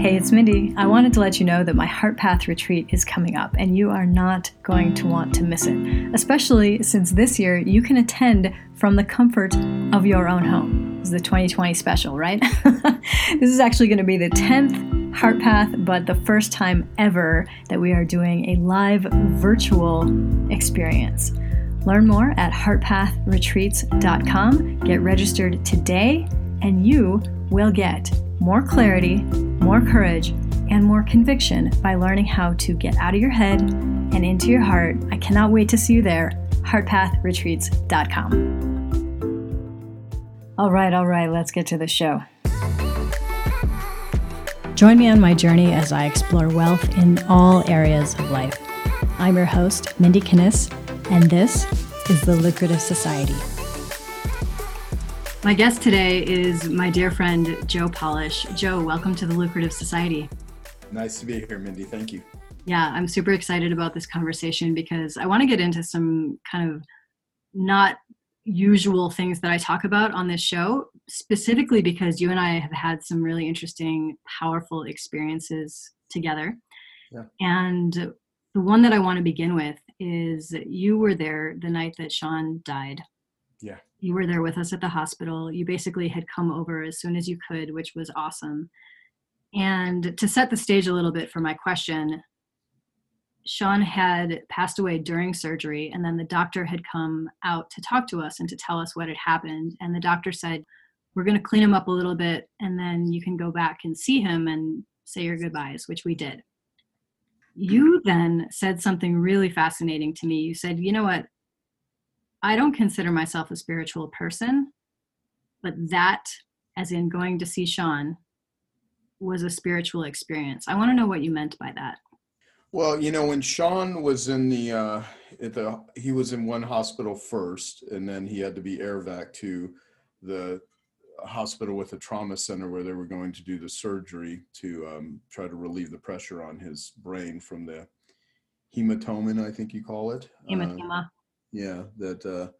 Hey, it's Mindy. I wanted to let you know that my Heart Path retreat is coming up, and you are not going to want to miss it, especially since this year you can attend from the comfort of your own home. Is the 2020 special, right? this is actually going to be the 10th Heart Path, but the first time ever that we are doing a live virtual experience. Learn more at heartpathretreats.com. Get registered today, and you will get more clarity, more courage, and more conviction by learning how to get out of your head and into your heart. I cannot wait to see you there. heartpathretreats.com. All right, all right, let's get to the show. Join me on my journey as I explore wealth in all areas of life. I'm your host, Mindy Kinnis, and this is The Lucrative Society. My guest today is my dear friend, Joe Polish. Joe, welcome to The Lucrative Society. Nice to be here, Mindy. Thank you. Yeah, I'm super excited about this conversation because I want to get into some kind of not usual things that I talk about on this show, specifically because you and I have had some really interesting, powerful experiences together. Yeah. And the one that I want to begin with is you were there the night that Sean died. You were there with us at the hospital. You basically had come over as soon as you could, which was awesome. And to set the stage a little bit for my question, Sean had passed away during surgery, and then the doctor had come out to talk to us and to tell us what had happened. And the doctor said, We're going to clean him up a little bit, and then you can go back and see him and say your goodbyes, which we did. You then said something really fascinating to me. You said, You know what? I don't consider myself a spiritual person, but that, as in going to see Sean, was a spiritual experience. I want to know what you meant by that. Well, you know, when Sean was in the, uh, at the, he was in one hospital first, and then he had to be air vac to the hospital with a trauma center where they were going to do the surgery to um, try to relieve the pressure on his brain from the hematoma, I think you call it. Hematoma. Uh, yeah, that uh,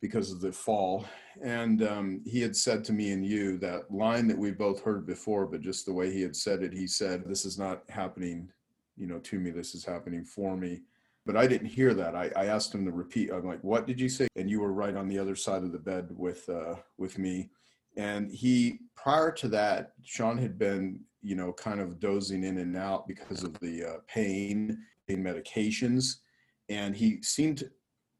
because of the fall. And um, he had said to me and you that line that we both heard before, but just the way he had said it, he said, This is not happening you know, to me, this is happening for me. But I didn't hear that. I, I asked him to repeat. I'm like, what did you say? And you were right on the other side of the bed with uh, with me. And he, prior to that, Sean had been, you know, kind of dozing in and out because of the uh, pain, pain medications. And he seemed,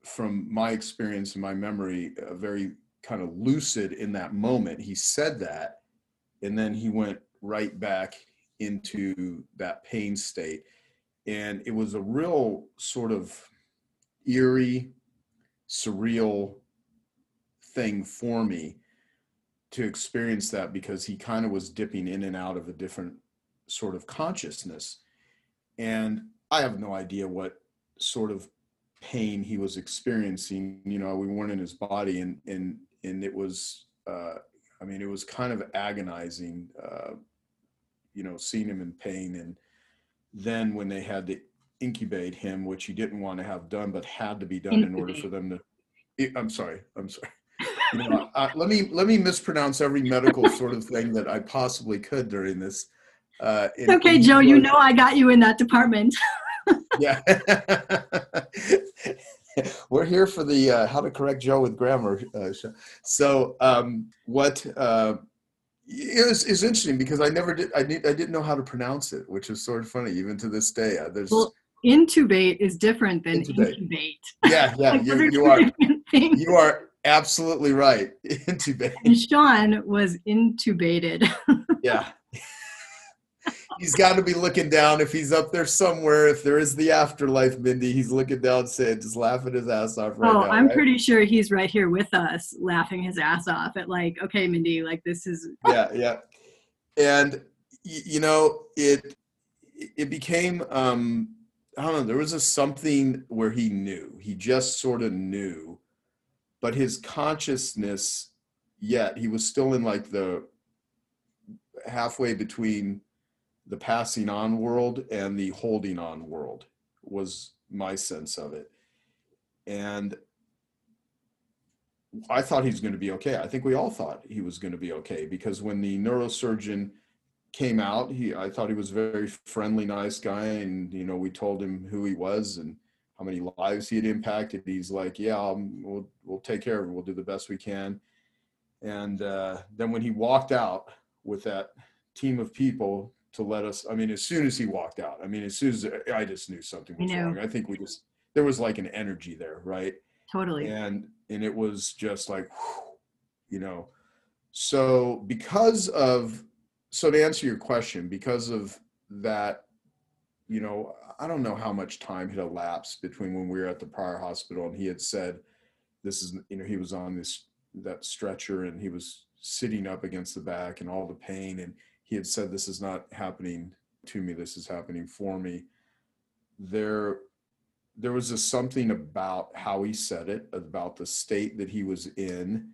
from my experience and my memory, uh, very kind of lucid in that moment. He said that, and then he went right back into that pain state. And it was a real sort of eerie, surreal thing for me to experience that because he kind of was dipping in and out of a different sort of consciousness. And I have no idea what sort of pain he was experiencing. You know, we weren't in his body and and and it was uh I mean it was kind of agonizing uh you know, seeing him in pain. And then when they had to incubate him, which he didn't want to have done, but had to be done incubate. in order for them to, I'm sorry, I'm sorry. You know, uh, let me let me mispronounce every medical sort of thing that I possibly could during this. Uh, okay, Joe. You know I got you in that department. yeah. We're here for the uh, how to correct Joe with grammar. Uh, so, um, what uh, it was, it's interesting because I never did. I, need, I didn't know how to pronounce it, which is sort of funny even to this day. Uh, there's well, intubate is different than intubate. incubate. Yeah, yeah, like you, you are. You are absolutely right. Intubate. And Sean was intubated. yeah, he's got to be looking down if he's up there somewhere. If there is the afterlife, Mindy, he's looking down, saying, just laughing his ass off right oh, now. I'm right? pretty sure he's right here with us, laughing his ass off at like, okay, Mindy, like this is. yeah, yeah, and you know it. It became. um I don't know. There was a something where he knew. He just sort of knew, but his consciousness, yet he was still in like the halfway between the passing on world and the holding on world was my sense of it and i thought he was going to be okay i think we all thought he was going to be okay because when the neurosurgeon came out. He, I thought he was a very friendly, nice guy, and you know, we told him who he was and how many lives he had impacted. He's like, "Yeah, um, we'll we'll take care of it. We'll do the best we can." And uh, then when he walked out with that team of people to let us, I mean, as soon as he walked out, I mean, as soon as uh, I just knew something was wrong. I think we just there was like an energy there, right? Totally. And and it was just like, you know. So because of so to answer your question, because of that, you know, I don't know how much time had elapsed between when we were at the prior hospital and he had said, this is, you know, he was on this that stretcher and he was sitting up against the back and all the pain and he had said this is not happening to me. This is happening for me. There there was a something about how he said it about the state that he was in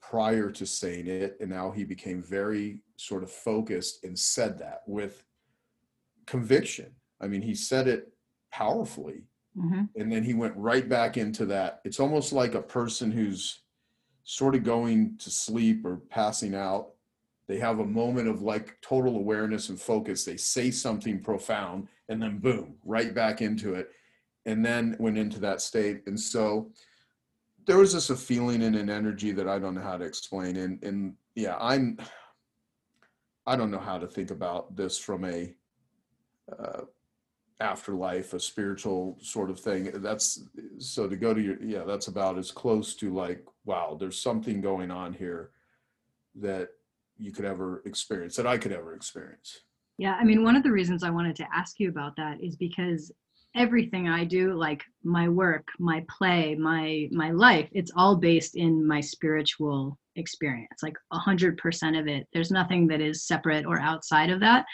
prior to saying it and now he became very sort of focused and said that with conviction. I mean he said it powerfully. Mm-hmm. and then he went right back into that. It's almost like a person who's sort of going to sleep or passing out they have a moment of like total awareness and focus they say something profound and then boom right back into it and then went into that state and so there was just a feeling and an energy that I don't know how to explain. And and yeah, I'm I don't know how to think about this from a uh, afterlife, a spiritual sort of thing. That's so to go to your yeah, that's about as close to like wow, there's something going on here that you could ever experience that I could ever experience. Yeah, I mean, one of the reasons I wanted to ask you about that is because everything I do, like my work, my play, my my life, it's all based in my spiritual experience. Like a hundred percent of it. There's nothing that is separate or outside of that.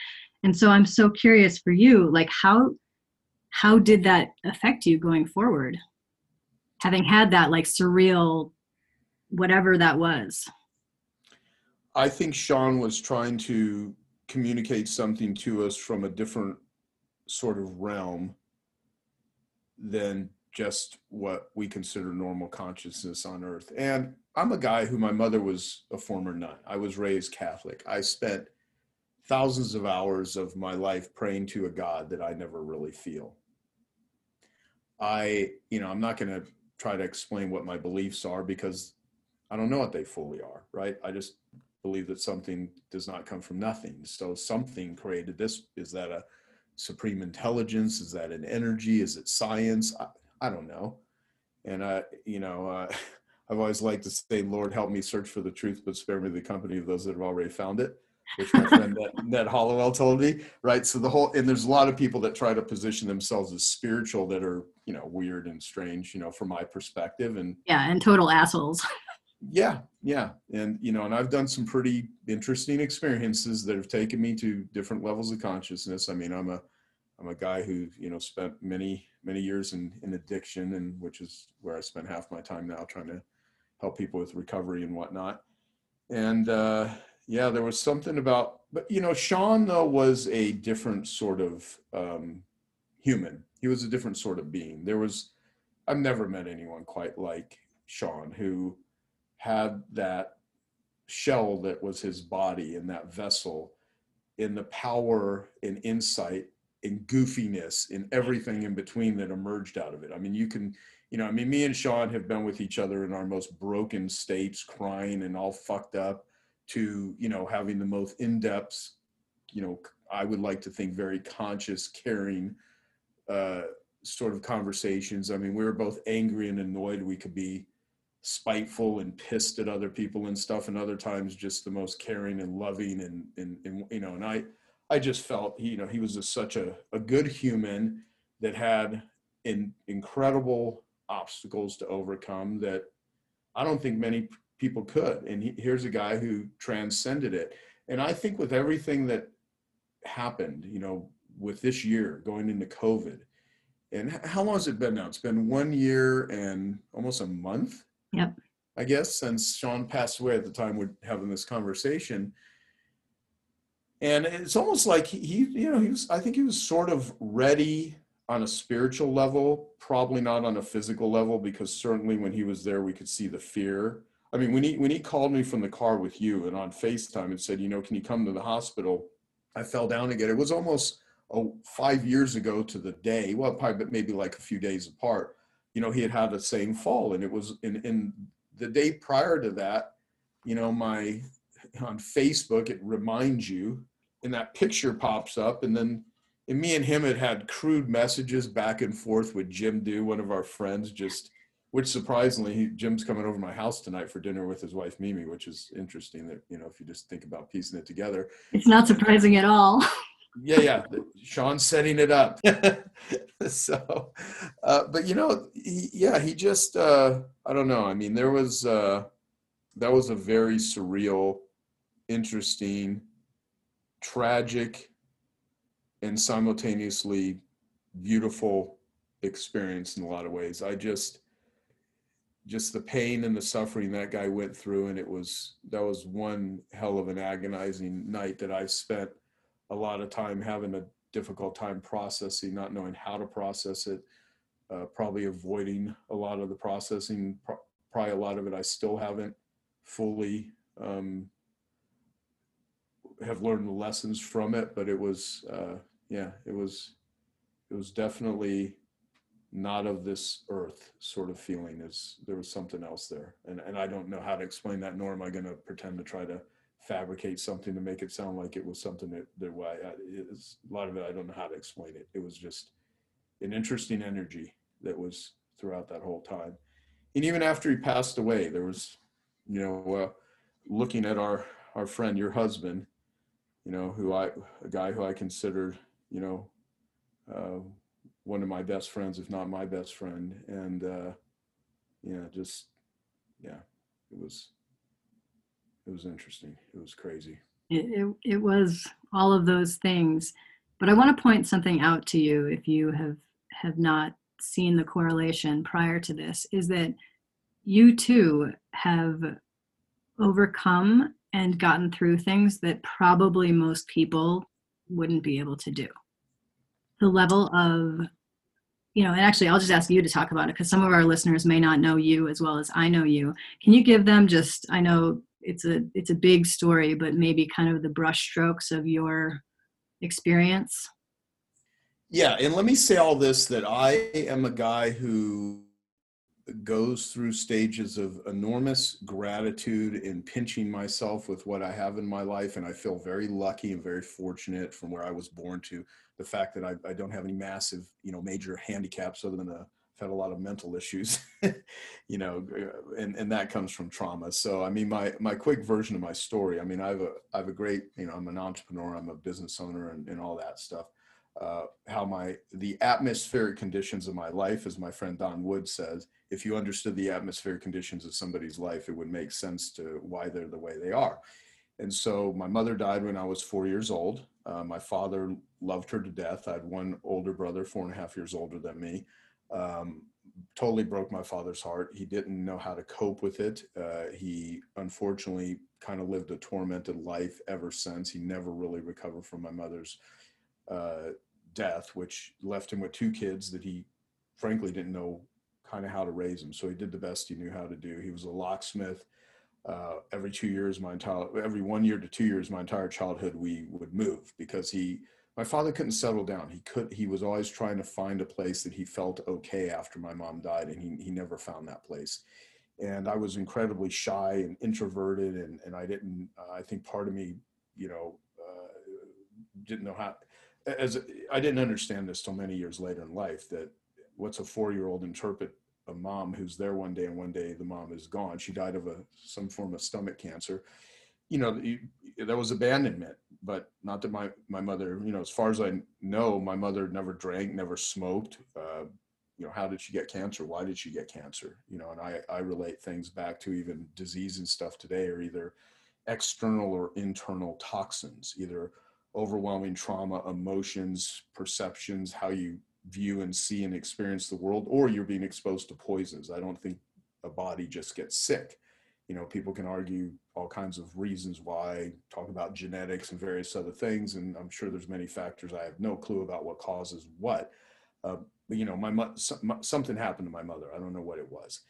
And so I'm so curious for you, like how how did that affect you going forward? Having had that like surreal whatever that was. I think Sean was trying to communicate something to us from a different sort of realm than just what we consider normal consciousness on earth. And I'm a guy who my mother was a former nun. I was raised Catholic. I spent thousands of hours of my life praying to a God that I never really feel. I, you know, I'm not going to try to explain what my beliefs are because I don't know what they fully are, right? I just believe that something does not come from nothing. So something created this. Is that a supreme intelligence? Is that an energy? Is it science? I, I don't know. And I, you know, uh, I've always liked to say, Lord, help me search for the truth, but spare me the company of those that have already found it, which my friend Ned, Ned Hallowell told me, right? So the whole, and there's a lot of people that try to position themselves as spiritual that are, you know, weird and strange, you know, from my perspective. And yeah, and total assholes. yeah, yeah. And, you know, and I've done some pretty interesting experiences that have taken me to different levels of consciousness. I mean, I'm a, I'm a guy who, you know, spent many, many years in, in addiction and which is where I spend half my time now trying to help people with recovery and whatnot. And, uh, yeah, there was something about, but you know, Sean though was a different sort of um, human. He was a different sort of being. There was, I've never met anyone quite like Sean who had that shell that was his body and that vessel in the power and insight and goofiness and everything in between that emerged out of it. I mean, you can, you know, I mean, me and Sean have been with each other in our most broken states, crying and all fucked up, to, you know, having the most in depth, you know, I would like to think very conscious, caring, uh, sort of conversations. I mean, we were both angry and annoyed. We could be spiteful and pissed at other people and stuff and other times just the most caring and loving and and, and you know and i i just felt you know he was just such a, a good human that had in, incredible obstacles to overcome that i don't think many people could. And he, here's a guy who transcended it. And i think with everything that happened you know with this year going into covid and how long has it been now? It's been one year and almost a month Yep. I guess since Sean passed away at the time we're having this conversation. And it's almost like he, you know, he was, I think he was sort of ready on a spiritual level, probably not on a physical level, because certainly when he was there, we could see the fear. I mean, when he, when he called me from the car with you and on FaceTime and said, you know, can you come to the hospital? I fell down again. It was almost oh, five years ago to the day. Well, probably maybe like a few days apart. You know, he had had the same fall, and it was in in the day prior to that. You know, my on Facebook it reminds you, and that picture pops up, and then and me and him had had crude messages back and forth with Jim Do, one of our friends, just which surprisingly, he, Jim's coming over my house tonight for dinner with his wife Mimi, which is interesting. That you know, if you just think about piecing it together, it's not surprising at all. yeah, yeah, Sean's setting it up. so, uh, but you know, he, yeah, he just, uh, I don't know. I mean, there was uh, that was a very surreal, interesting, tragic, and simultaneously beautiful experience in a lot of ways. I just just the pain and the suffering that guy went through and it was that was one hell of an agonizing night that i spent a lot of time having a difficult time processing not knowing how to process it uh, probably avoiding a lot of the processing. Probably a lot of it i still haven't fully um, have learned the lessons from it but it was uh, yeah it was it was definitely not of this earth sort of feeling is there was something else there. And and i don't know how to explain that nor am i going to pretend to try to fabricate something to make it sound like it was something that that way lot of it i don't know how to explain it. It was just an interesting energy that was throughout that whole time and even after he passed away there was you know uh, looking at our our friend your husband you know who i a guy who i considered you know uh, one of my best friends, if not my best friend. And uh, yeah, just yeah, it was it was interesting. It was crazy. It, it, it was all of those things. But I want to point something out to you if you have have not seen the correlation prior to this is that you too have overcome and gotten through things that probably most people wouldn't be able to do. The level of you know, and actually, I'll just ask you to talk about it because some of our listeners may not know you as well as I know you. Can you give them just? I know it's a it's a big story, but maybe kind of the brushstrokes of your experience. Yeah, and let me say all this that I am a guy who goes through stages of enormous gratitude in pinching myself with what I have in my life. And I feel very lucky and very fortunate from where I was born to the fact that I, I don't have any massive, you know, major handicaps other than a, I've had a lot of mental issues, you know, uh, and, and that comes from trauma. So, I mean, my, my quick version of my story, I mean, I have a, I have a great, you know, I'm an entrepreneur, I'm a business owner and, and all that stuff. Uh, how my, the atmospheric conditions of my life, as my friend Don Wood says, if you understood the atmospheric conditions of somebody's life, it would make sense to why they're the way they are. And so my mother died when I was four years old. Uh, my father loved her to death. I had one older brother, four and a half years older than me. Um, totally broke my father's heart. He didn't know how to cope with it. Uh, he unfortunately kind of lived a tormented life ever since. He never really recovered from my mother's uh, death, which left him with two kids that he frankly didn't know kind of how to raise them. So he did the best he knew how to do. He was a locksmith. Uh, every two years, my entire every one year to two years, my entire childhood, we would move because he, my father couldn't settle down. He could, he was always trying to find a place that he felt okay after my mom died, and he he never found that place. And I was incredibly shy and introverted, and and I didn't. Uh, I think part of me, you know, uh, didn't know how. As I didn't understand this till many years later in life that what's a four year old interpret a mom who's there one day and one day the mom is gone. She died of a some form of stomach cancer. You know that was abandonment but not that my my mother you know as far as i know my mother never drank never smoked. Uh, you know how did she get cancer? Why did she get cancer? You know and i i relate things back to even disease and stuff today are either external or internal toxins either overwhelming trauma emotions perceptions how you view and see and experience the world, or you're being exposed to poisons. I don't think a body just gets sick. You know, people can argue all kinds of reasons why, talk about genetics and various other things, and I'm sure there's many factors. I have no clue about what causes what. Uh, but you know, my, mo- something happened to my mother. I don't know what it was,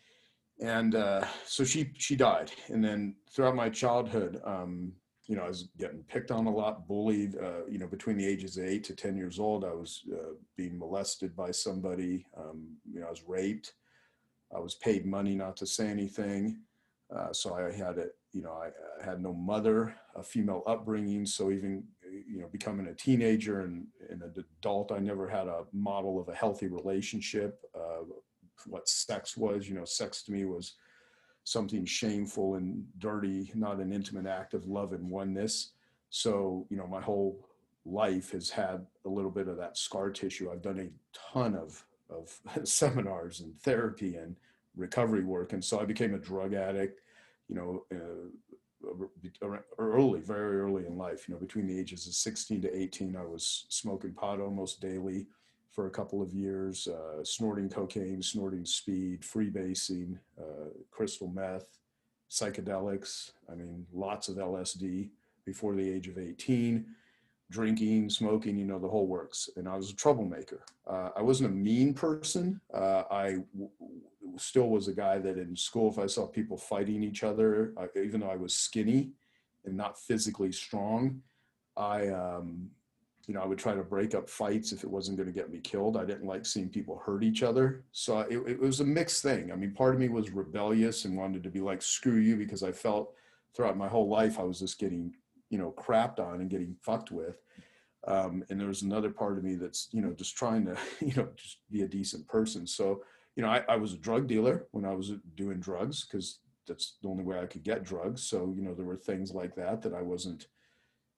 and uh, so she she died. And then throughout my childhood, um, you know, I was getting picked on a lot, bullied. Uh, you know, between the ages of eight to ten years old, I was uh, being molested by somebody. Um, you know, I was raped. I was paid money not to say anything. Uh, so I had it. You know, I, I, had no mother, a female upbringing. So even you know, becoming a teenager and, and an adult, I never had a model of a healthy relationship. Uh, what sex was, you know, sex to me was something shameful and dirty, not an intimate act of love and oneness. So, you know, my whole life has had a little bit of that scar tissue. I've done a ton of, of seminars and therapy and recovery work. And so I became a drug addict, you know, uh, early, very early in life, you know, between the ages of 16 to 18, I was smoking pot almost daily for a couple of years, uh, snorting cocaine, snorting speed, freebasing, uh, crystal meth, psychedelics. I mean, lots of LSD before the age of 18, drinking, smoking, you know, the whole works. And I was a troublemaker. Uh, I wasn't a mean person. Uh, I w- still was a guy that in school, if I saw people fighting each other, I, even though I was skinny and not physically strong, I, um, you know, I would try to break up fights if it wasn't going to get me killed. I didn't like seeing people hurt each other. So it, it, was a mixed thing. I mean, part of me was rebellious and wanted to be like, screw you, because I felt throughout my whole life I was just getting, you know, crapped on and getting fucked with. Um, and there was another part of me that's, you know, just trying to, you know, just be a decent person. So, you know, I, I was a drug dealer when I was doing drugs because that's the only way I could get drugs. So, you know, there were things like that that I wasn't,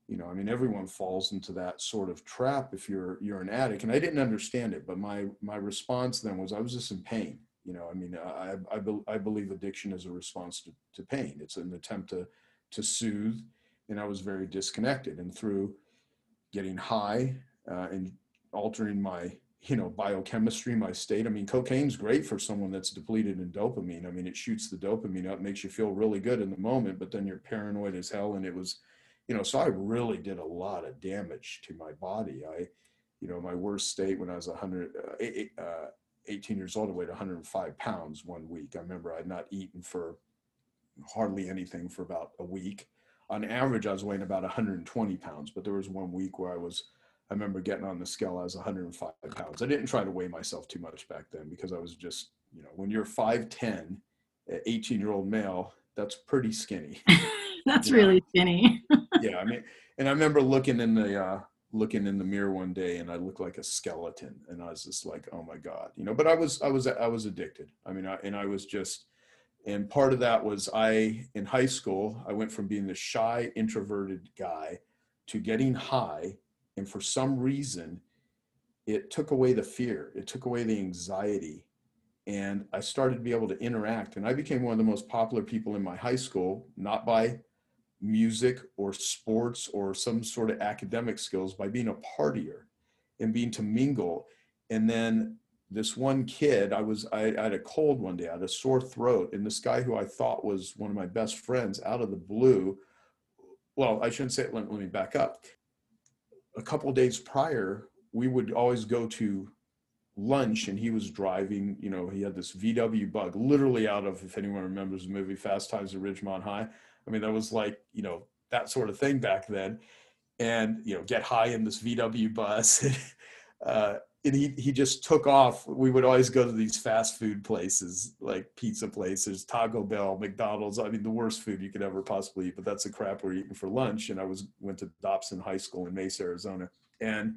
you know i mean everyone falls into that sort of trap if you're you're an addict and i didn't understand it but my my response then was i was just in pain you know i mean i i, be, I believe addiction is a response to, to pain it's an attempt to to soothe and i was very disconnected and through getting high uh, and altering my you know biochemistry my state i mean cocaine's great for someone that's depleted in dopamine i mean it shoots the dopamine up makes you feel really good in the moment but then you're paranoid as hell and it was you know, so I really did a lot of damage to my body. I, you know, my worst state when I was 100, uh, uh, 18 years old, I weighed 105 pounds one week. I remember I'd not eaten for hardly anything for about a week. On average, I was weighing about 120 pounds, but there was one week where I was, I remember getting on the scale, I was 105 pounds. I didn't try to weigh myself too much back then because I was just, you know, when you're 5'10, 18 year old male, that's pretty skinny. that's really skinny. yeah, I mean, and I remember looking in the uh, looking in the mirror one day, and I looked like a skeleton, and I was just like, oh my god, you know. But I was I was I was addicted. I mean, I, and I was just, and part of that was I in high school I went from being the shy introverted guy to getting high, and for some reason, it took away the fear, it took away the anxiety. And I started to be able to interact, and I became one of the most popular people in my high school, not by music or sports or some sort of academic skills by being a partier and being to mingle. And then this one kid, I was I, I, had a cold one day, I had a sore throat, and this guy who I thought was one of my best friends, out of the blue. Well, I shouldn't say it. Let, let me back up. A couple days prior, we would always go to lunch, and he was driving. You know, he had this VW Bug, literally out of if anyone remembers the movie Fast Times at Ridgemont High. I mean, that was like, you know, that sort of thing back then. And, you know, get high in this VW bus. uh, and he, he just took off. We would always go to these fast food places, like pizza places, Taco Bell, McDonald's. I mean, the worst food you could ever possibly eat, but that's the crap we're eating for lunch. And I was went to Dobson High School in Mesa, Arizona. And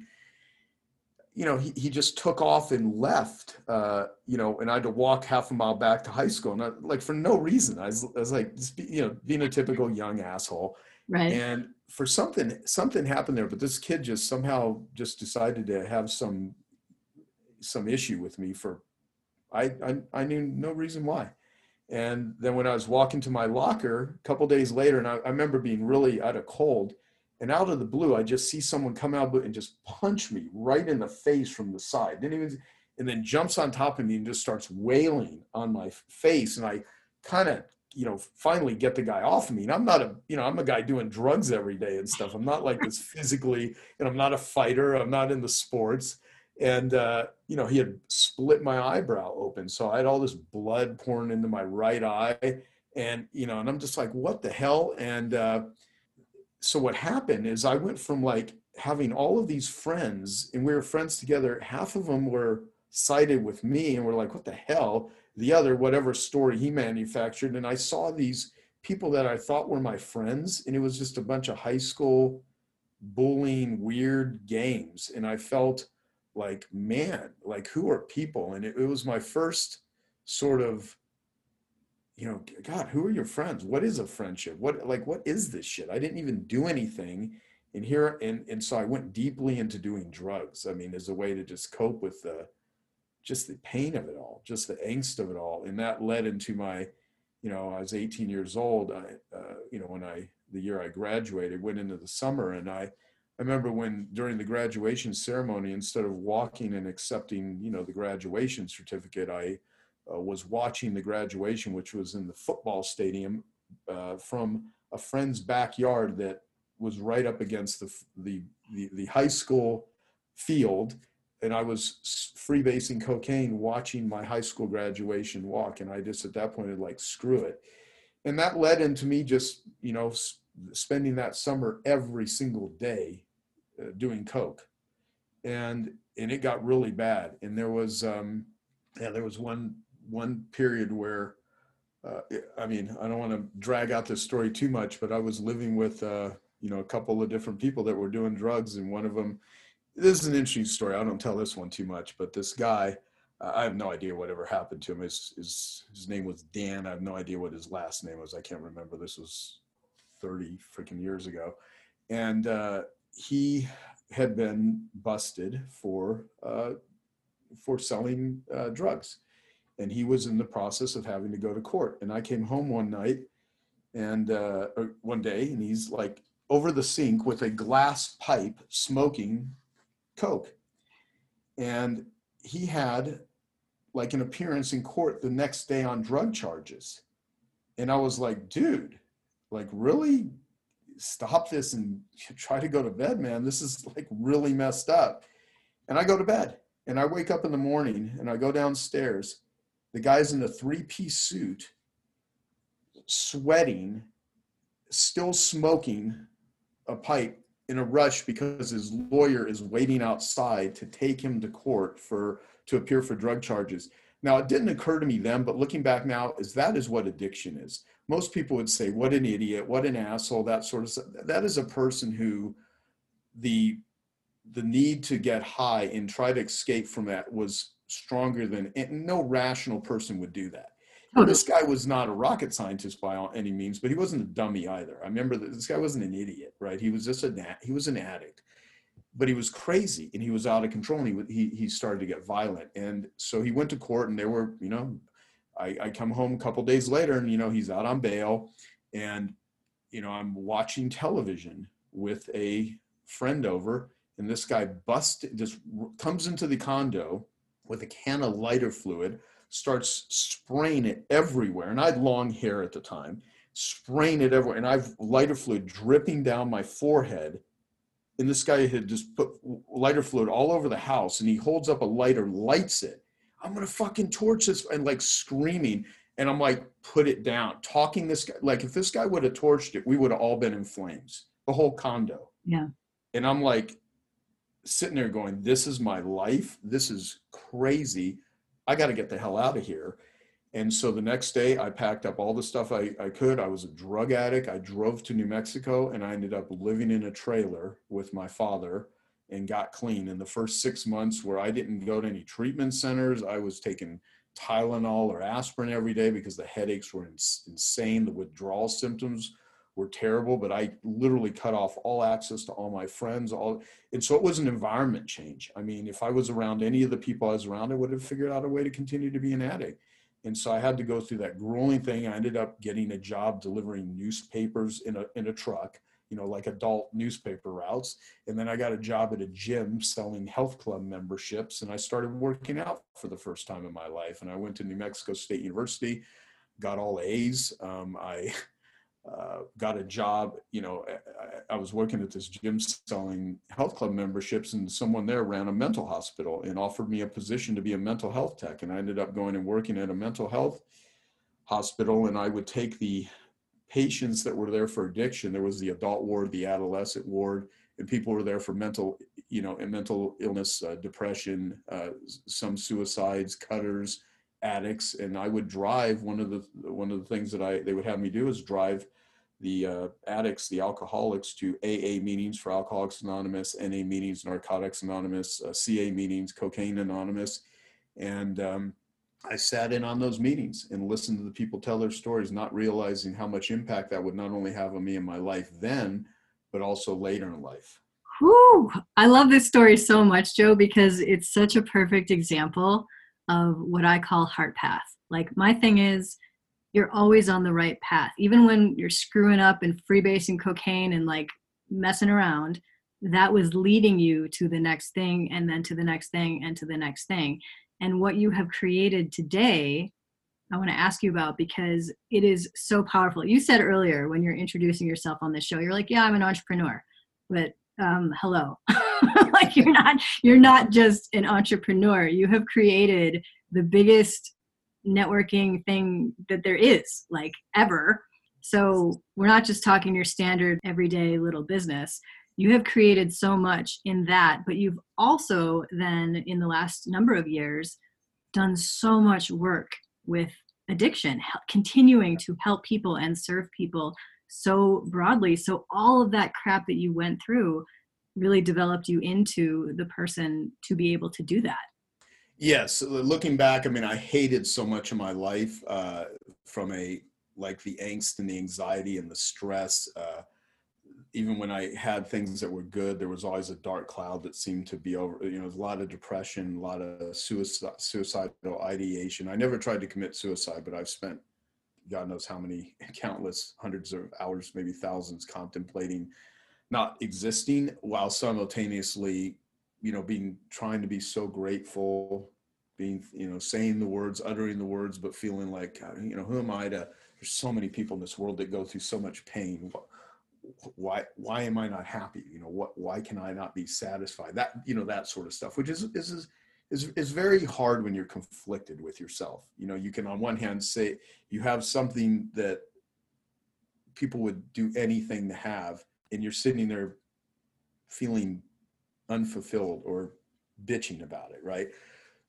you know, he, he just took off and left, uh, you know, and I had to walk half a mile back to high school. And I, like, for no reason, I was, I was like, you know, being a typical young asshole. Right. And for something, something happened there, but this kid just somehow just decided to have some, some issue with me for, I, I, I knew no reason why. And then when I was walking to my locker a couple days later, and I, I remember being really out of cold, and out of the blue, I just see someone come out and just punch me right in the face from the side. Didn't even, and then jumps on top of me and just starts wailing on my face. And I kind of, you know, finally get the guy off of me. And I'm not a, you know, I'm a guy doing drugs every day and stuff. I'm not like this physically, and I'm not a fighter. I'm not in the sports. And, uh, you know, he had split my eyebrow open. So I had all this blood pouring into my right eye. And, you know, and I'm just like, what the hell? And, uh, so what happened is I went from like having all of these friends and we were friends together. Half of them were sided with me and were like, what the hell? The other, whatever story he manufactured. And I saw these people that I thought were my friends, and it was just a bunch of high school bullying, weird games. And I felt like, man, like who are people? And it, it was my first sort of you know, God, who are your friends? What is a friendship? What like what is this shit? I didn't even do anything. And here and and so I went deeply into doing drugs. I mean, as a way to just cope with the just the pain of it all, just the angst of it all. And that led into my, you know, I was 18 years old. I, uh, you know, when I the year I graduated, went into the summer, and I, I remember when during the graduation ceremony, instead of walking and accepting, you know, the graduation certificate, I uh, was watching the graduation, which was in the football stadium uh, from a friend's backyard that was right up against the, the, the, the high school field. And I was freebasing cocaine watching my high school graduation walk. And I just at that point had like, screw it. And that led into me just, you know, spending that summer every single day uh, doing coke. And, and it got really bad. And there was, um, yeah, there was one one period where uh, I mean, I don't want to drag out this story too much, but I was living with, uh, you know, a couple of different people that were doing drugs, and one of them. This is an interesting story. I don't tell this one too much, but this guy, I have no idea whatever happened to him. His, his his name was Dan. I have no idea what his last name was. I can't remember. This was thirty freaking years ago, and uh, he had been busted for uh, for selling uh, drugs and he was in the process of having to go to court. And I came home one night and uh, one day, and he's like over the sink with a glass pipe smoking coke. And he had like an appearance in court the next day on drug charges. And I was like, dude, like really stop this and try to go to bed, man. This is like really messed up. And I go to bed and I wake up in the morning and I go downstairs the guy's in a three piece suit, sweating, still smoking a pipe in a rush because his lawyer is waiting outside to take him to court for to appear for drug charges. Now, it didn't occur to me then, but looking back now, is that is what addiction is. Most people would say, "What an idiot! What an asshole!" That sort of stuff. That is a person who the the need to get high and try to escape from that was stronger than no rational person would do that. Well, this guy was not a rocket scientist by any means, but he wasn't a dummy either. I remember that this guy wasn't an idiot, right? He was just a he was an addict, but he was crazy and he was out of control. And he he he started to get violent, and so he went to court. And there were, you know, I, I come home a couple days later, and you know he's out on bail, and you know I'm watching television with a friend over, and this guy bust just comes into the condo with a can of lighter fluid, starts spraying it everywhere. And I had long hair at the time, spraying it everywhere. And I've lighter fluid dripping down my forehead. And this guy had just put lighter fluid all over the house. And he holds up a lighter, lights it. I'm going to fucking torch this. And like screaming. And I'm like, put it down. Talking this guy, like if this guy would have torched it, we would have all been in flames, the whole condo. Yeah. And I'm like, sitting there going, This is my life. This is crazy. I got to get the hell out of here. And so the next day, I packed up all the stuff I, I could. I was a drug addict. I drove to New Mexico and I ended up living in a trailer with my father and got clean. In the first six months, where I didn't go to any treatment centers, I was taking Tylenol or aspirin every day because the headaches were insane. The withdrawal symptoms were terrible, but I literally cut off all access to all my friends. All and so it was an environment change. I mean, if I was around any of the people I was around, I would have figured out a way to continue to be an addict. And so I had to go through that grueling thing. I ended up getting a job delivering newspapers in a in a truck, you know, like adult newspaper routes. And then I got a job at a gym selling health club memberships. And I started working out for the first time in my life. And I went to New Mexico State University, got all A's. Um, I uh, got a job. You know, I, I, was working at this gym selling health club memberships, and someone there ran a mental hospital and offered me a position to be a mental health tech. And I ended up going and working at a mental health hospital, and I would take the patients that were there for addiction. There was the adult ward, the adolescent ward, and people were there for mental, you know, and mental illness, uh, depression, uh, some suicides, cutters, addicts. And I would drive. One of the one of the things that I they would have me do is drive the uh, addicts, the alcoholics, to AA meetings for Alcoholics Anonymous, NA meetings, Narcotics Anonymous, uh, CA meetings, Cocaine Anonymous, and um, I sat in on those meetings and listened to the people tell their stories, not realizing how much impact that would not only have on me in my life then, but also later in life. Whew. I love this story so much, Joe, because it's such a perfect example of what I call heart path. Like, my thing is, you're always on the right path. Even when you're screwing up and freebasing cocaine and like messing around, that was leading you to the next thing and then to the next thing and to the next thing and what you have created today i want to ask you about because it is so powerful you said earlier when you're introducing yourself on this show you're like yeah i'm an entrepreneur but um, hello like you're not you're not just an entrepreneur. You have created the biggest networking thing that there is like ever. So we're not just talking your standard everyday little business. You have created so much in that but you've also then in the last number of years done so much work with addiction continuing to help people and serve people so broadly. So all of that crap that you went through really developed you into the person to be able to do that yes looking back i mean i hated so much of my life uh, from a like the angst and the anxiety and the stress uh, even when I had things that were good, there was always a dark cloud that seemed to be over. You know, a lot of depression, a lot of suicide, suicidal ideation. I never tried to commit suicide, but I've spent God knows how many countless hundreds of hours, maybe thousands, contemplating not existing while simultaneously, you know, being trying to be so grateful, being, you know, saying the words, uttering the words, but feeling like, uh, you know, who am I to? There's so many people in this world that go through so much pain. Why why am i not happy? You know what why can i not be satisfied? That you know that sort of stuff which is is is is very hard when you're conflicted with yourself. You know you can on one hand say you have something that people would do anything to have and you're sitting there feeling unfulfilled or bitching about it right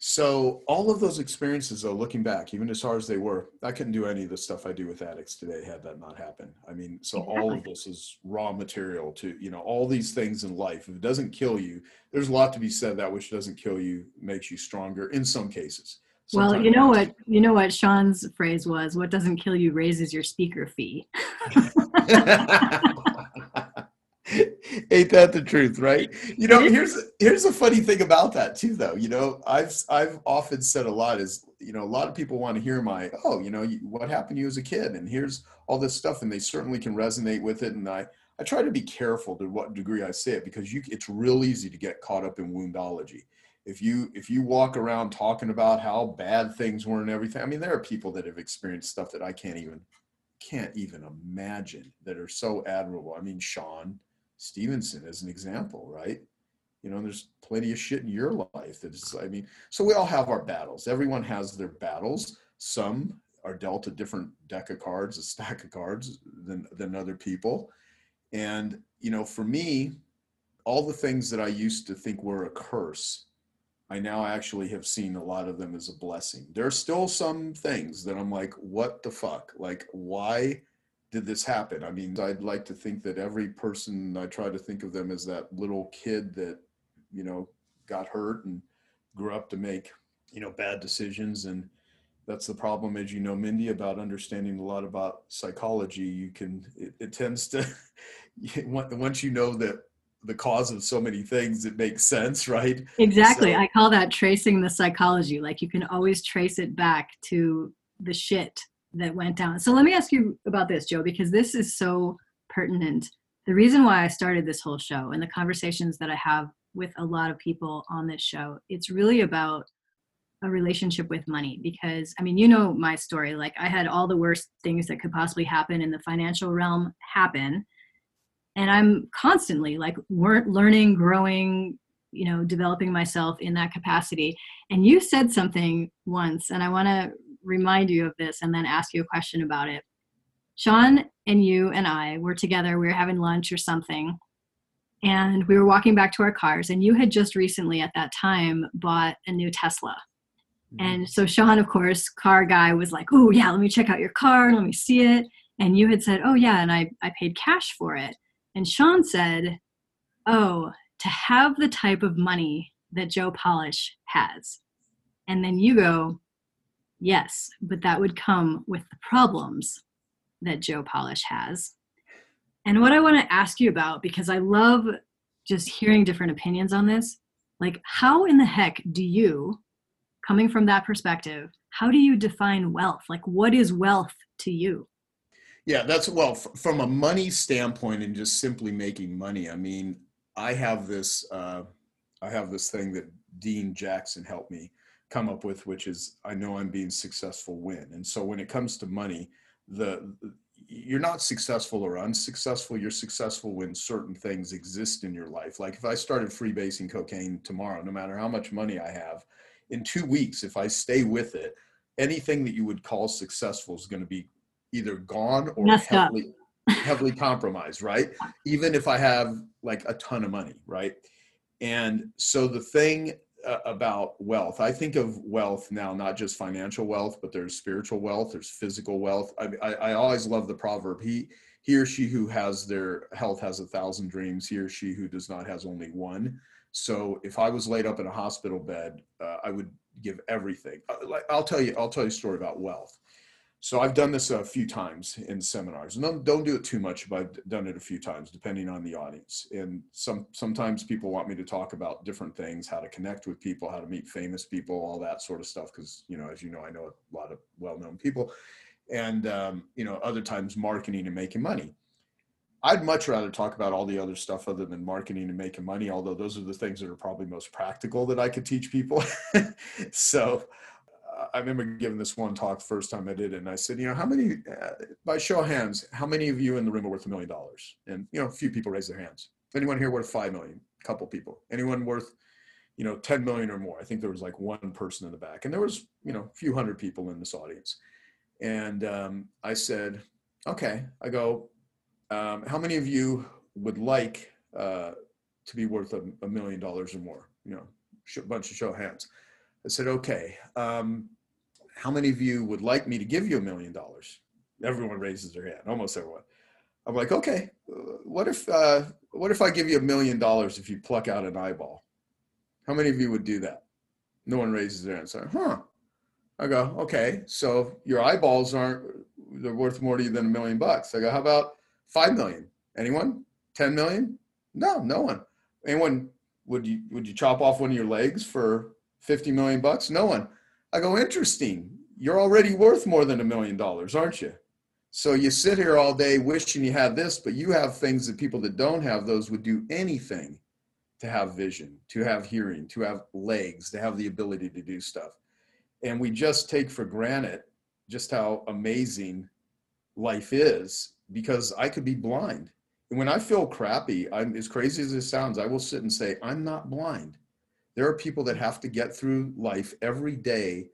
so all of those experiences, though, looking back, even as hard as they were, I couldn't do any of the stuff I do with addicts today had that not happened. I mean, so exactly. all of this is raw material to, you know, all these things in life. If it doesn't kill you, there's a lot to be said that which doesn't kill you makes you stronger in some cases. Sometimes well, you know what you know what Sean's phrase was, what doesn't kill you raises your speaker fee. Ain't that the truth, right? You know, here's here's a funny thing about that too, though. You know, I've I've often said a lot is, you know, a lot of people want to hear my, oh, you know, what happened to you as a kid, and here's all this stuff, and they certainly can resonate with it. And I I try to be careful to what degree I say it because you it's real easy to get caught up in woundology. If you if you walk around talking about how bad things were and everything, I mean, there are people that have experienced stuff that I can't even can't even imagine that are so admirable. I mean, Sean Stephenson as an example, right? You know, there's plenty of shit in your life that's, I mean, so we all have our battles. Everyone has their battles. Some are dealt a different deck of cards, a stack of cards than, than other people. And, you know, for me, all the things that I used to think were a curse, I now actually have seen a lot of them as a blessing. There are still some things that I'm like, what the fuck? Like, why did this happen? I mean, I'd like to think that every person, I try to think of them as that little kid that, you know, got hurt and grew up to make, you know, bad decisions. And that's the problem, as you know, Mindy, about understanding a lot about psychology. You can, it, it tends to, once you know that the cause of so many things, it makes sense, right? Exactly. So, I call that tracing the psychology. Like you can always trace it back to the shit that went down. So let me ask you about this, Joe, because this is so pertinent. The reason why I started this whole show and the conversations that I have with a lot of people on this show, it's really about a relationship with money because I mean, you know my story. Like I had all the worst things that could possibly happen in the financial realm happen. And I'm constantly like weren't learning, growing, you know, developing myself in that capacity. And you said something once, and I want to remind you of this and then ask you a question about it. Sean and you and I were together. We were having lunch or something, and we were walking back to our cars. And you had just recently, at that time, bought a new Tesla. Mm-hmm. And so Sean, of course, car guy, was like, "Oh yeah, let me check out your car. Let me see it." And you had said, "Oh yeah," and I I paid cash for it. And Sean said, "Oh, to have the type of money that Joe Polish has." And then you go, "Yes, but that would come with the problems that Joe Polish has." And what I want to ask you about, because I love just hearing different opinions on this, like how in the heck do you, coming from that perspective, how do you define wealth? Like, what is wealth to you? Yeah, that's well, from a money standpoint and just simply making money. I mean, I have this, uh, I have this thing that Dean Jackson helped me come up with, which is I know I'm being successful when. And so when it comes to money, the you're not successful or unsuccessful. You're successful when certain things exist in your life. Like if I started freebasing cocaine tomorrow, no matter how much money I have, in two weeks, if I stay with it, anything that you would call successful is going to be either gone or Messed heavily, heavily compromised, right? Even if I have like a ton of money, right? And so the thing uh, about wealth, I think of wealth now, not just financial wealth, but there's spiritual wealth, there's physical wealth. I, I, I always love the proverb. He, he or she who has their health has a thousand dreams. He or she who does not has only one. So if I was laid up in a hospital bed, uh, I would give everything. Uh, I'll tell you, I'll tell you a story about wealth. So I've done this a few times in seminars, and don't, don't do it too much, but I've done it a few times, depending on the audience. And some sometimes people want me to talk about different things, how to connect with people, how to meet famous people, all that sort of stuff. Because you know, as you know, I know a lot of well-known people, and um, you know, other times marketing and making money. I'd much rather talk about all the other stuff other than marketing and making money, although those are the things that are probably most practical that I could teach people. so I remember giving this one talk the first time I did it, and I said, you know, how many, uh, by show of hands, how many of you in the room are worth a million dollars? And you know, a few people raise their hands. Anyone here worth five million? A couple people. Anyone worth, you know, 10 million or more? I think there was like one person in the back, and there was, you know, a few hundred people in this audience. And um, I said, okay. I go, um, how many of you would like uh, to be worth a, a million dollars or more? You know, sh- bunch of show of hands. I said, okay. Um, how many of you would like me to give you a million dollars? Everyone raises their hand, almost everyone. I'm like, okay. What if uh, what if I give you a million dollars if you pluck out an eyeball? How many of you would do that? No one raises their hand. So, huh? I go, okay. So your eyeballs aren't they're worth more to you than a million bucks. I go, how about five million? Anyone? Ten million? No, no one. Anyone? Would you would you chop off one of your legs for 50 million bucks? No one. I go, interesting. You're already worth more than a million dollars, aren't you? So you sit here all day wishing you had this, but you have things that people that don't have those would do anything to have vision, to have hearing, to have legs, to have the ability to do stuff. And we just take for granted just how amazing life is because I could be blind. And when I feel crappy, I'm as crazy as it sounds, I will sit and say, I'm not blind there are people that have to get through life every day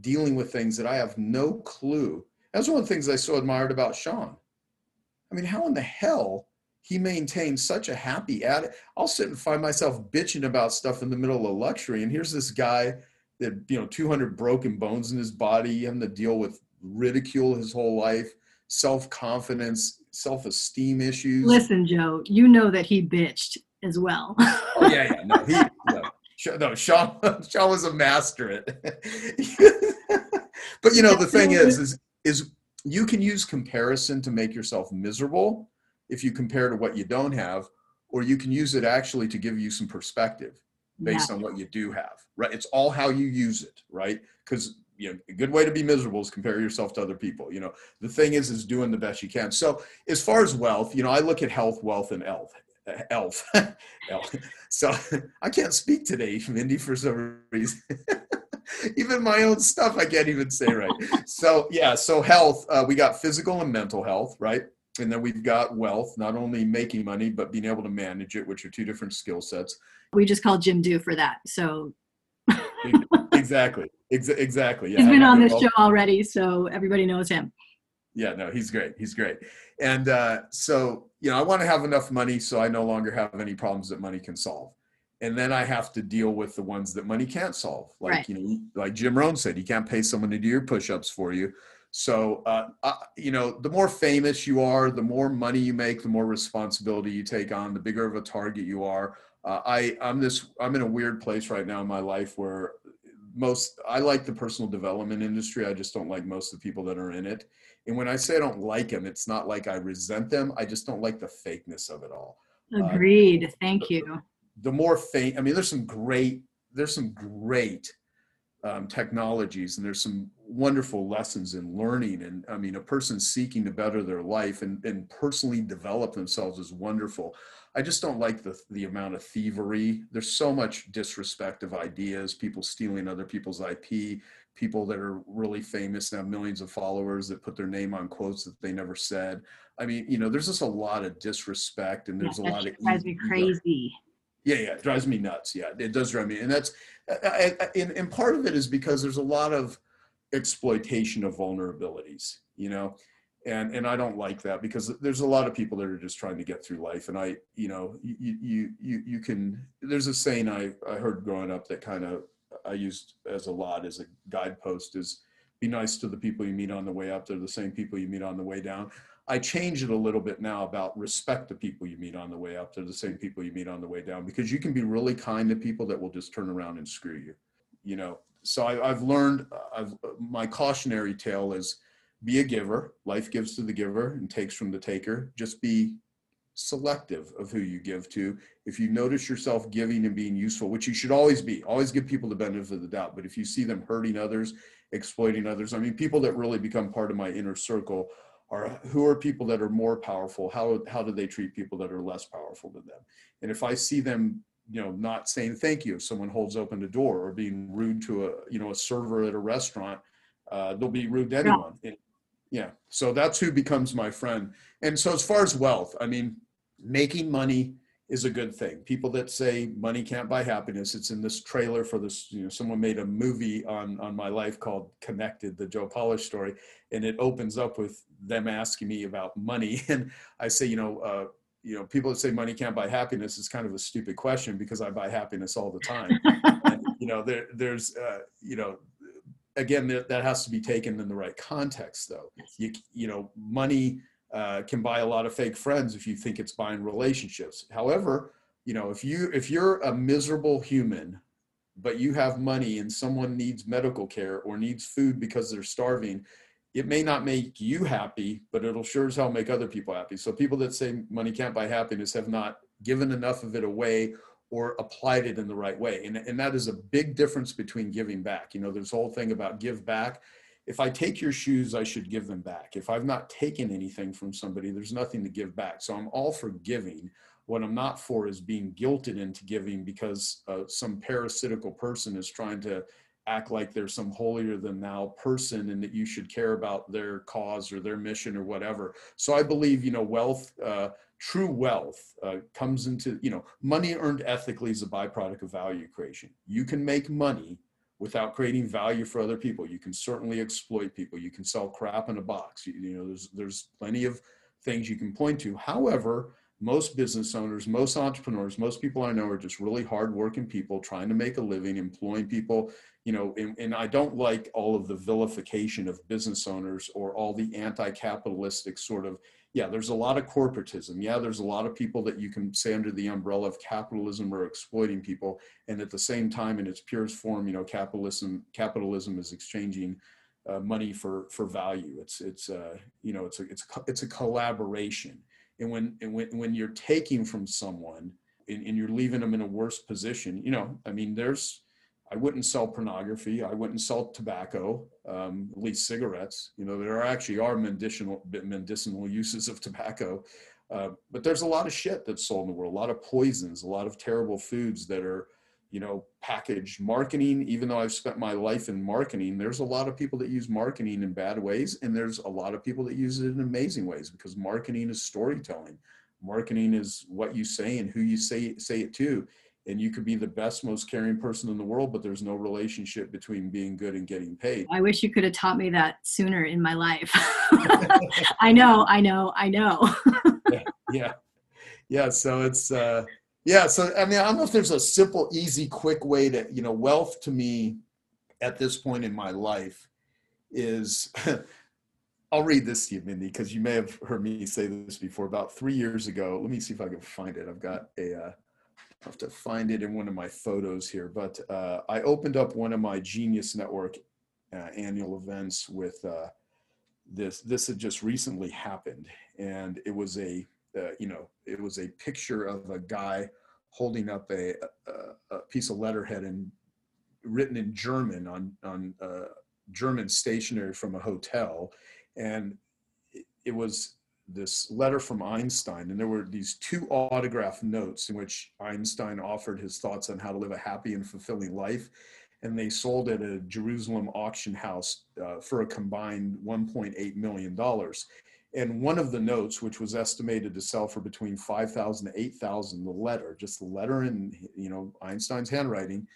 dealing with things that I have no clue. That's one of the things I so admired about Sean. I mean, how in the hell he maintains such a happy attitude? I'll sit and find myself bitching about stuff in the middle of luxury, and here's this guy that you know 200 broken bones in his body, having to deal with ridicule his whole life, self confidence, self esteem issues. Listen, Joe, you know that he bitched as well. Oh yeah, yeah. No, he no, Sean Sean was a master at it. but you know, the thing is, is is you can use comparison to make yourself miserable if you compare to what you don't have, or you can use it actually to give you some perspective based Yeah. on what you do have. Right? It's all how you use it, right? Because you know, a good way to be miserable is compare yourself to other people. You know, the thing is, is doing the best you can. So as far as wealth, you know, I look at health, wealth, and health. Uh, elf. elf. So I can't speak today, Mindy, for some reason. even my own stuff I can't even say right. So yeah, so health, uh, we got physical and mental health, right? And then we've got wealth, not only making money, but being able to manage it, which are two different skill sets. we just called Jim Do for that. So Exactly. Ex- exactly. Yeah. he's been on this show already, so everybody knows him. Yeah, no, he's great. He's great. And uh, so, you know, I want to have enough money so I no longer have any problems that money can solve. And then I have to deal with the ones that money can't solve. Like, Right. you know, like Jim Rohn said, you can't pay someone to do your push ups for you. So, uh, uh, you know, the more famous you are, the more money you make, the more responsibility you take on, the bigger of a target you are. Uh, I, I'm this, I'm in a weird place right now in my life where most, I like the personal development industry. I just don't like most of the people that are in it. And when I say I don't like them, it's not like I resent them. I just don't like the fakeness of it all. Agreed. Thank you. The more fake, I mean, there's some great, there's some great um, technologies and there's some wonderful lessons in learning. And I mean, a person seeking to better their life and, and personally develop themselves is wonderful. I just don't like the, the amount of thievery. There's so much disrespect of ideas, people stealing other people's IP, people that are really famous and have millions of followers that put their name on quotes that they never said. I mean, you know, there's just a lot of disrespect and there's Yeah, a lot of drives me crazy. Yeah, yeah, it drives me nuts. Yeah, it does drive me, and that's, I, I, and, and part of it is because there's a lot of exploitation of vulnerabilities, you know, and and I don't like that because there's a lot of people that are just trying to get through life, and I, you know, you you you you can. There's a saying I I heard growing up that kind of I used as a lot as a guidepost is be nice to the people you meet on the way up. They're the same people you meet on the way down. I change it a little bit now about respect the people you meet on the way up. They're the same people you meet on the way down because you can be really kind to people that will just turn around and screw you. You know, so I, I've learned. Uh, I've my cautionary tale is be a giver. Life gives to the giver and takes from the taker. Just be selective of who you give to. If you notice yourself giving and being useful, which you should always be, always give people the benefit of the doubt. But if you see them hurting others, exploiting others, I mean, people that really become part of my inner circle are who are people that are more powerful how how do they treat people that are less powerful than them and if i see them you know not saying thank you if someone holds open a door or being rude to a you know a server at a restaurant uh, they'll be rude to anyone And, yeah so that's who becomes my friend. And so as far as wealth i mean making money is a good thing. People that say money can't buy happiness it's in this trailer for this you know someone made a movie on on my life called connected the joe polish story and it opens up with them asking me about money. And i say you know uh, you know people that say money can't buy happiness is kind of a stupid question because i buy happiness all the time. And, you know there there's uh, you know again that, that has to be taken in the right context though. You you know money uh, can buy a lot of fake friends if you think it's buying relationships. However you know if you if you're a miserable human but you have money and someone needs medical care or needs food because they're starving it may not make you happy, but it'll sure as hell make other people happy. So people that say money can't buy happiness have not given enough of it away or applied it in the right way. And, and that is a big difference between giving back. You know, there's whole thing about give back. If I take your shoes, I should give them back. If I've not taken anything from somebody, there's nothing to give back. So I'm all for giving. What I'm not for is being guilted into giving because uh, some parasitical person is trying to act like they're some holier than thou person and that you should care about their cause or their mission or whatever. So I believe, you know, wealth, uh, true wealth uh, comes into, you know, money earned ethically is a byproduct of value creation. You can make money without creating value for other people. You can certainly exploit people. You can sell crap in a box. You, you know, there's, there's plenty of things you can point to. However, most business owners, most entrepreneurs, most people I know are just really hardworking people trying to make a living, employing people, you know, and, and I don't like all of the vilification of business owners or all the anti-capitalistic sort of, yeah, there's a lot of corporatism. Yeah, there's a lot of people that you can say under the umbrella of capitalism are exploiting people. And at the same time, in its purest form, you know, capitalism, capitalism is exchanging uh, money for, for value. It's, it's, uh, you know, it's a, it's, a, it's a collaboration and when and when, when you're taking from someone and, and, you're leaving them in a worse position you know i mean there's i wouldn't sell pornography. I wouldn't sell tobacco um, at least cigarettes. You know there actually are medicinal medicinal uses of tobacco uh, but there's a lot of shit that's sold in the world a lot of poisons a lot of terrible foods that are you know packaged marketing. Even though i've spent my life in marketing there's a lot of people that use marketing in bad ways and there's a lot of people that use it in amazing ways because marketing is storytelling. Marketing is what you say and who you say say it to and you could be the best most caring person in the world but there's no relationship between being good and getting paid i wish you could have taught me that sooner in my life i know i know i know yeah, yeah yeah so it's uh yeah so i mean i don't know if there's a simple easy quick way to you know wealth to me at this point in my life is I'll read this to you, Mindy, because you may have heard me say this before. About three years ago, let me see if I can find it. I've got a, uh, Have to find it in one of my photos here, but uh, I opened up one of my Genius Network uh, annual events with uh, this. This had just recently happened, and it was a, uh, you know, it was a picture of a guy holding up a, a, a piece of letterhead and written in German on on uh, German stationery from a hotel, and it was this letter from Einstein, and there were these two autograph notes in which Einstein offered his thoughts on how to live a happy and fulfilling life. And they sold at a Jerusalem auction house uh, for a combined $1.8 million. And one of the notes, which was estimated to sell for between 5,000 to 8,000, the letter, just the letter in you know Einstein's handwriting,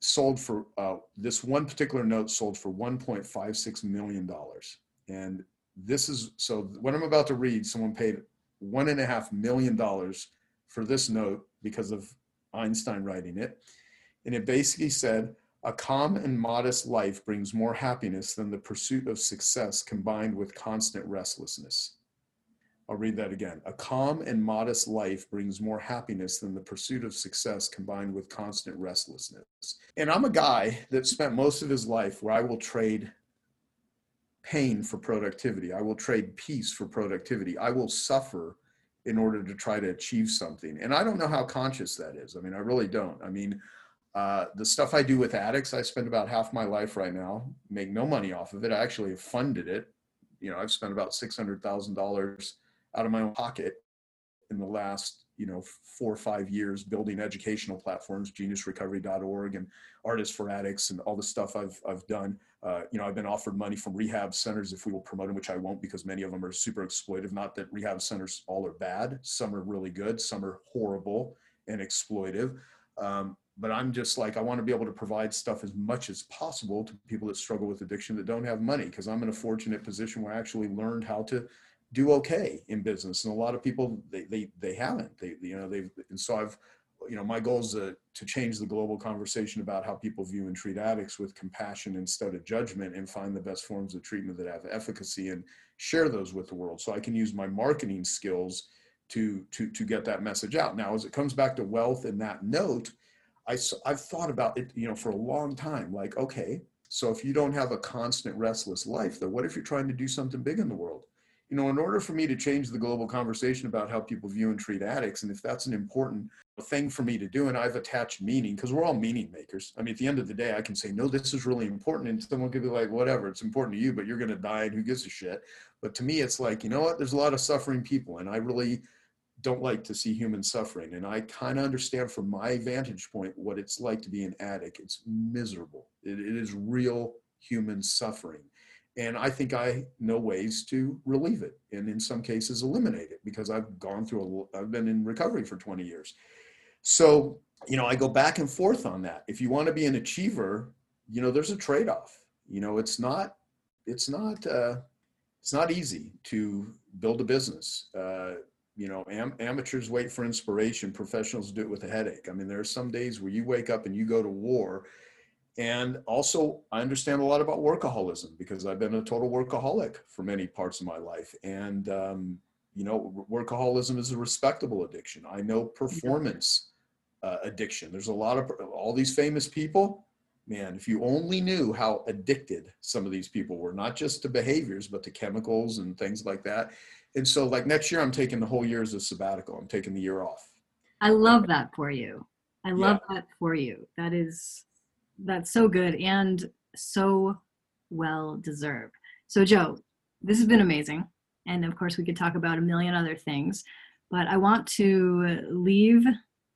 sold for uh, this one particular note sold for 1.56 million dollars. And this is so what I'm about to read, someone paid one and a half million dollars for this note because of Einstein writing it. And it basically said, a calm and modest life brings more happiness than the pursuit of success combined with constant restlessness. I'll read that again. A calm and modest life brings more happiness than the pursuit of success combined with constant restlessness. And I'm a guy that spent most of his life where I will trade pain for productivity. I will trade peace for productivity. I will suffer in order to try to achieve something. And I don't know how conscious that is. I mean, I really don't. I mean, uh, the stuff I do with addicts, I spend about half my life right now, make no money off of it. I actually have funded it. You know, I've spent about $600,000 out of my own pocket in the last you know four or five years building educational platforms geniusrecovery.org and artists for addicts and all the stuff i've, I've done. Uh, you know i've been offered money from rehab centers if we will promote them which i won't because many of them are super exploitive. Not that rehab centers all are bad. Some are really good. Some are horrible and exploitive. Um, but i'm just like i want to be able to provide stuff as much as possible to people that struggle with addiction that don't have money because i'm in a fortunate position where i actually learned how to do okay in business and a lot of people they they, they haven't. They you know they've and so i've you know my goal is to, to change the global conversation about how people view and treat addicts with compassion instead of judgment and find the best forms of treatment that have efficacy and share those with the world. So i can use my marketing skills to to to get that message out. Now as it comes back to wealth and that note i i've thought about it you know for a long time like okay so if you don't have a constant restless life then what if you're trying to do something big in the world you know, in order for me to change the global conversation about how people view and treat addicts, and if that's an important thing for me to do, and I've attached meaning, because we're all meaning makers. I mean, at the end of the day, I can say, no, this is really important. And someone could be like, whatever, it's important to you, but you're going to die and who gives a shit. But to me, it's like, you know what? There's a lot of suffering people, and I really don't like to see human suffering. And I kind of understand from my vantage point what it's like to be an addict. It's miserable, it, it is real human suffering and I think I know ways to relieve it and in some cases eliminate it because I've gone through, a, I've been in recovery for 20 years. So, you know, I go back and forth on that. If you want to be an achiever, you know, there's a trade off. You know, it's not, it's not, uh, it's not easy to build a business. Uh, you know, am, amateurs wait for inspiration, professionals do it with a headache. I mean, there are some days where you wake up and you go to war and also, I understand a lot about workaholism because I've been a total workaholic for many parts of my life. And, um, you know, workaholism is a respectable addiction. I know performance uh, addiction. There's a lot of all these famous people. Man, if you only knew how addicted some of these people were, not just to behaviors, but to chemicals and things like that. And so, like next year, I'm taking the whole year as a sabbatical. I'm taking the year off. I love that for you. I love yeah. that for you. That is that's so good and so well deserved. So, Joe, this has been amazing. And of course, we could talk about a million other things, but I want to leave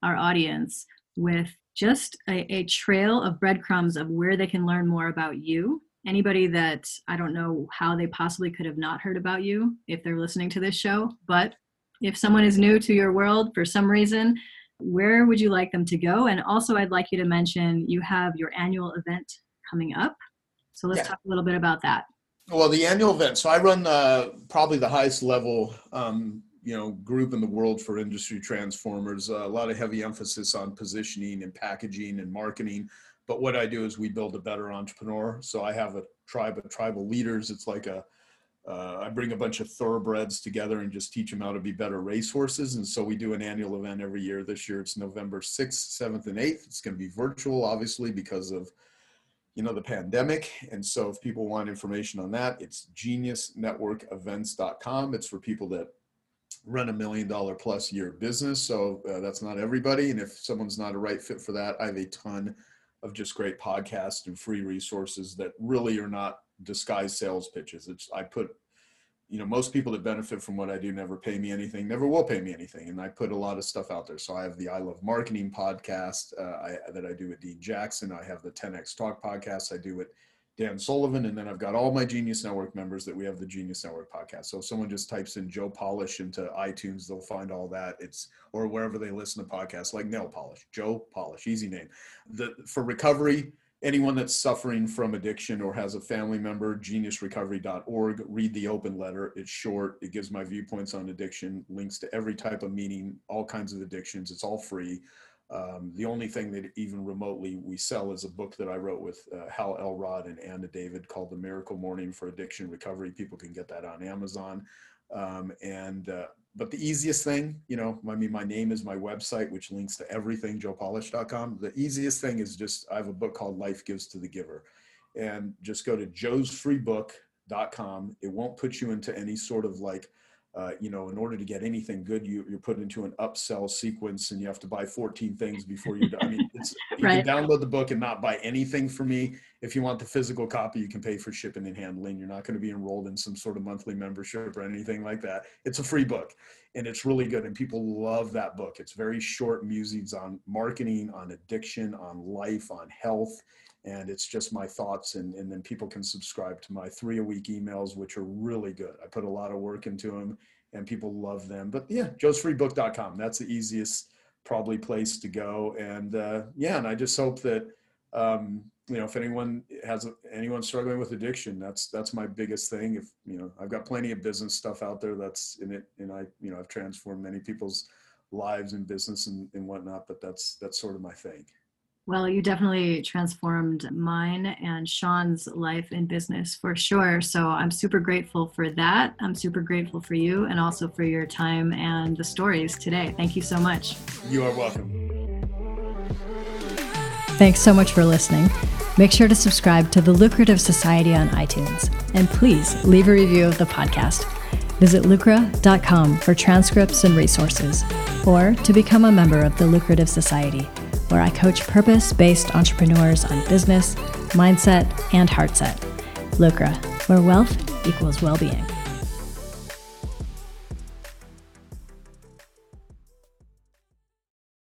our audience with just a, a trail of breadcrumbs of where they can learn more about you. Anybody that I don't know how they possibly could have not heard about you if they're listening to this show, but if someone is new to your world for some reason, where would you like them to go? And also, I'd like you to mention you have your annual event coming up. So let's Yeah. talk a little bit about that. Well, the annual event. So I run uh, probably the highest level, um, you know, group in the world for industry transformers. Uh, a lot of heavy emphasis on positioning and packaging and marketing. But what I do is we build a better entrepreneur. So I have a tribe of tribal leaders. It's like a uh, I bring a bunch of thoroughbreds together and just teach them how to be better racehorses. And so we do an annual event every year. This year it's November 6th, 7th, and 8th. It's going to be virtual, obviously, because of you know the pandemic and so if people want information on that it's geniusnetworkevents.com it's for people that run a million dollar plus year business so uh, that's not everybody and if someone's not a right fit for that i have a ton of just great podcasts and free resources that really are not disguised sales pitches. It's i put you know most people that benefit from what i do never pay me anything never will pay me anything and i put a lot of stuff out there. So i have the i love marketing podcast uh, I, that i do with dean jackson. I have the 10x talk podcast i do with dan sullivan and then i've got all my genius network members that we have the genius network podcast. So if someone just types in joe polish into itunes they'll find all that. It's or wherever they listen to podcasts like nail polish joe polish easy name. The for recovery anyone that's suffering from addiction or has a family member, geniusrecovery.org, read the open letter. It's short. It gives my viewpoints on addiction, links to every type of meeting, all kinds of addictions. It's all free. Um, the only thing that even remotely we sell is a book that I wrote with uh, Hal Elrod and Anna David called The Miracle Morning for Addiction Recovery. People can get that on Amazon. Um, and uh, but the easiest thing, you know, I mean, my name is my website, which links to everything, joepolish.com. The easiest thing is just, I have a book called Life Gives to the Giver. And just go to joesfreebook.com. It won't put you into any sort of like, uh, you know, in order to get anything good, you, you're put into an upsell sequence and you have to buy 14 things before you're. I mean, it's, you Right. can download the book and not buy anything for me. If you want the physical copy, you can pay for shipping and handling. You're not going to be enrolled in some sort of monthly membership or anything like that. It's a free book and it's really good. And people love that book. It's very short musings on marketing, on addiction, on life, on health. And it's just my thoughts. And, and then people can subscribe to my three a week emails, which are really good. I put a lot of work into them and people love them. But yeah, joesfreebook.com. That's the easiest probably place to go. And uh, yeah, and I just hope that, um, you know, if anyone has anyone struggling with addiction, that's that's my biggest thing. If you know, I've got plenty of business stuff out there that's in it, and I, you know, I've transformed many people's lives and business and, and whatnot. But that's that's sort of my thing. Well, you definitely transformed mine and Sean's life in business for sure. So I'm super grateful for that. I'm super grateful for you and also for your time and the stories today. Thank you so much. You are welcome. Thanks so much for listening. Make sure to subscribe to the Lucrative Society on iTunes. And please leave a review of the podcast. Visit lucra.com for transcripts and resources, or to become a member of the Lucrative Society, where I coach purpose based entrepreneurs on business, mindset, and heart set. Lucra, where wealth equals well being.